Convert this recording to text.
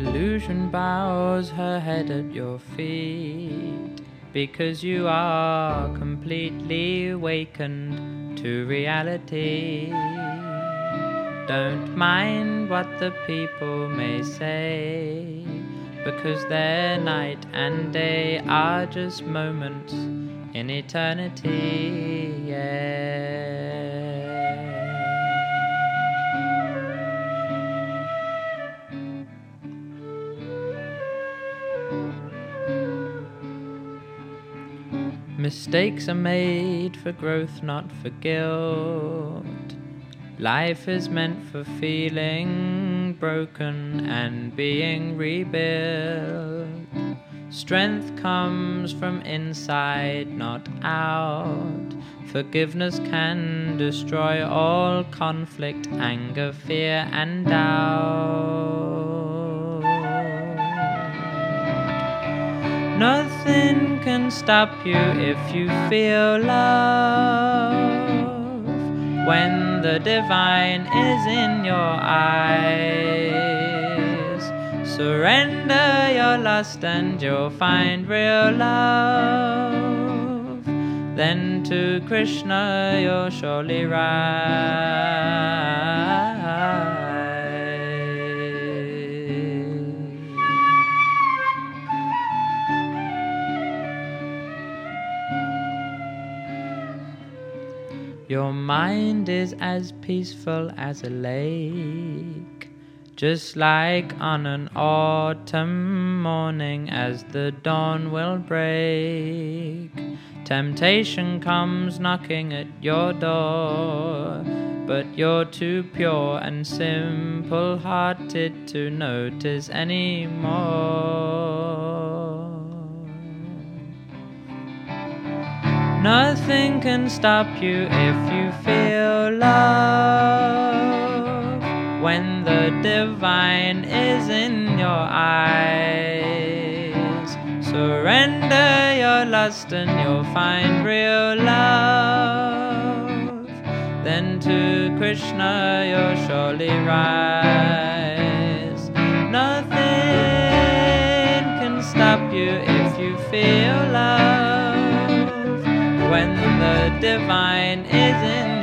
Illusion bows her head at your feet because you are completely awakened to reality. Don't mind what the people may say because their night and day are just moments in eternity. Yeah. Mistakes are made for growth, not for guilt. Life is meant for feeling broken and being rebuilt. Strength comes from inside, not out. Forgiveness can destroy all conflict, anger, fear, and doubt. Nothing stop you if you feel love. When the divine is in your eyes, surrender your lust and you'll find real love. Then to Krishna you'll surely rise. Your mind is as peaceful as a lake, just like on an autumn morning as the dawn will break. Temptation comes knocking at your door, but you're too pure and simple hearted to notice anymore. Nothing can stop you if you feel love. When the divine is in your eyes, surrender your lust and you'll find real love. Then to Krishna you'll surely rise. Nothing can stop you if you feel love when the divine is in